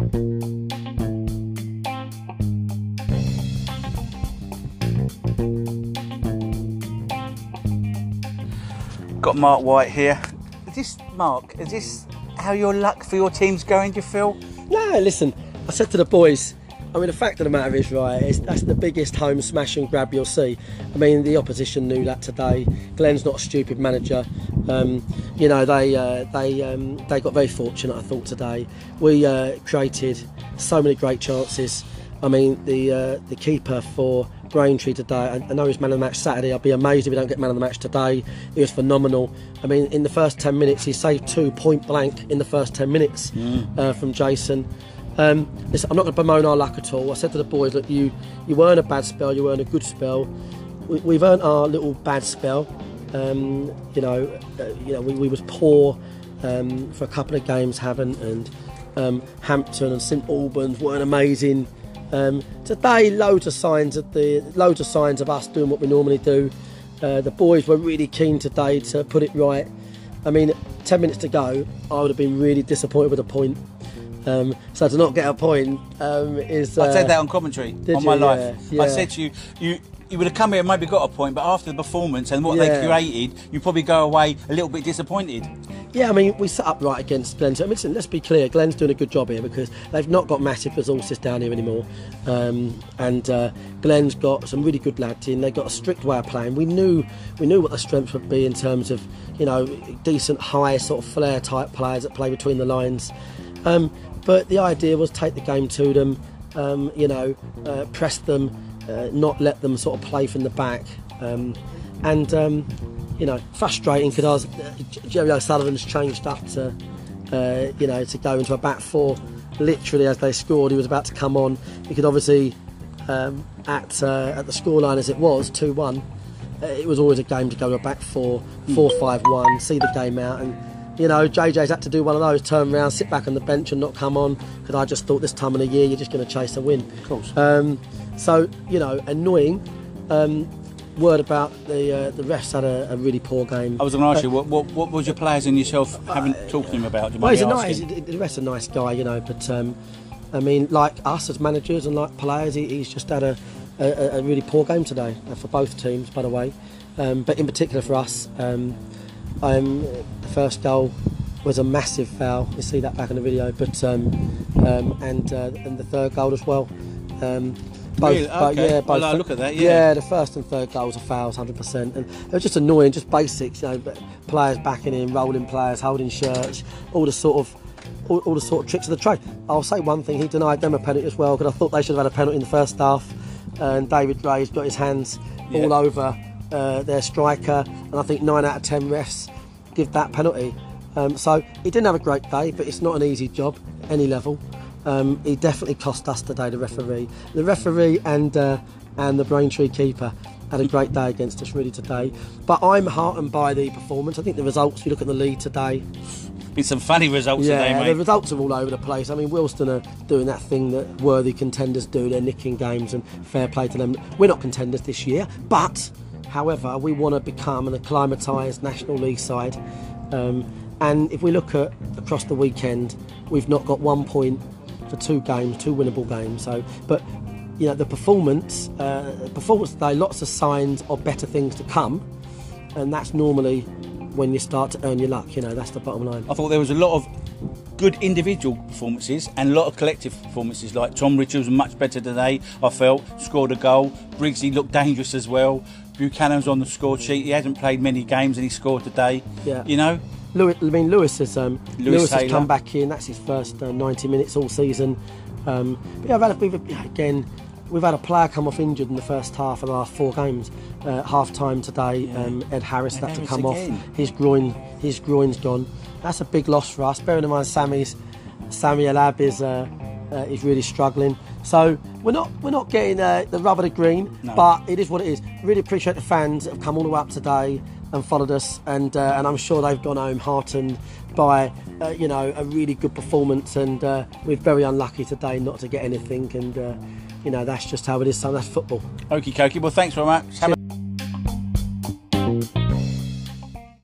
Got Mark White here. Is this Mark? Is this how your luck for your team's going? Do you feel? No, listen, I said to the boys, I mean, the fact of the matter is, right, is that's the biggest home smash and grab you'll see. I mean, the opposition knew that today. Glenn's not a stupid manager. Um, you know, they uh, they um, they got very fortunate, I thought today. We uh, created so many great chances. I mean, the uh, the keeper for Braintree today. I, I know he's man of the match Saturday. I'll be amazed if we don't get man of the match today. He was phenomenal. I mean, in the first ten minutes, he saved two point blank in the first ten minutes uh, from Jason. Um, listen, I'm not going to bemoan our luck at all. I said to the boys, look, you you weren't a bad spell, you weren't a good spell. We, we've earned our little bad spell. Um, you know, uh, you know, we, we was poor um, for a couple of games, haven't, and um, Hampton and St Albans weren't amazing. Um, today, loads of signs of the loads of signs of us doing what we normally do. Uh, the boys were really keen today to put it right. I mean, ten minutes to go, I would have been really disappointed with a point. Um, so to not get a point um, is. I said uh, that on commentary on my you? life. Yeah, I said to you, you you would have come here and maybe got a point, but after the performance and what Yeah. they created, you probably go away a little bit disappointed. Yeah, I mean, we sat up right against Glenn. So, I mean, listen, let's be clear. Glenn's doing a good job here because they've not got massive resources down here anymore. Um, and uh, Glenn's got some really good lads in. They've got a strict way of playing. We knew we knew what the strengths would be in terms of, you know, decent, high sort of flair type players that play between the lines. Um, but the idea was take the game to them, um, you know, uh, press them, uh, not let them sort of play from the back. Um, and um, you know, frustrating because uh, Jerry O'Sullivan's changed up to, uh, you know, to go into a back four. Literally, as they scored, he was about to come on. He could obviously, um, at uh, at the scoreline as it was, two one. Uh, it was always a game to go to a back four, four five one, see the game out, and you know, JJ's had to do one of those, turn around, sit back on the bench, and not come on because I just thought this time of the year you're just going to chase a win. Of course. Um, so you know, annoying. Um, word about the uh, the refs had a, a really poor game. I was going to ask you, what, what, what was your players and yourself having talked to him about? Do you Well, mind he's a nice. asking? The rest a nice guy, you know. But um, I mean, like us as managers and like players, he, he's just had a, a, a really poor game today uh, for both teams, by the way. Um, but in particular for us, um, um, the first goal was a massive foul. You see that back in the video. But um, um, and uh, and the third goal as well. Um, both, Really? but Okay. yeah, Well, both, I look at that, yeah. yeah. the first and third goals are fouls, hundred percent, and it was just annoying, just basics, you know, players backing in, rolling players, holding shirts, all the sort of, all, all the sort of tricks of the trade. I'll say one thing: he denied them a penalty as well because I thought they should have had a penalty in the first half, and David Ray's got his hands Yeah. all over uh, their striker, and I think nine out of ten refs give that penalty. Um, so he didn't have a great day, but it's not an easy job any level. Um, he definitely cost us today, the referee. The referee and uh, and the Braintree keeper had a great day against us really today. But I'm heartened by the performance. I think the results. You look at the lead today. Been some funny results today, Yeah, the results are all over the place. I mean, Wilston are doing that thing that worthy contenders do. They're nicking games, and fair play to them. We're not contenders this year, but however, we want to become an acclimatised National League side. Um, and if we look at across the weekend, we've not got one point for two games, two winnable games. So, but you know, the performance, uh, performance today, lots of signs of better things to come, and that's normally when you start to earn your luck. You know, that's the bottom line. I thought there was a lot of good individual performances and a lot of collective performances. Like Tom Richards was much better today. I felt scored a goal. Briggsy looked dangerous as well. Buchanan's on the score sheet. He hasn't played many games and he scored today. Yeah. You know, Lewis, I mean, Lewis has um, Lewis Lewis, has come back in. That's his first uh, 90 minutes all season. Um, but yeah, I've had a, we've, again, we've had a player come off injured in the first half of the last four games. Uh, half time today, um, Ed Harris Ed had to come again. off. His groin, his groin's gone. That's a big loss for us. Bearing in mind, Sammy's Sammy Alab is uh, uh, is really struggling. So we're not we're not getting uh, the rub of the green, No. but it is what it is. Really appreciate the fans that have come all the way up today and followed us, and uh, and I'm sure they've gone home heartened by uh, you know a really good performance. And uh, we're very unlucky today not to get anything, and uh, you know that's just how it is. So that's football. okie dokie. Well, thanks very much.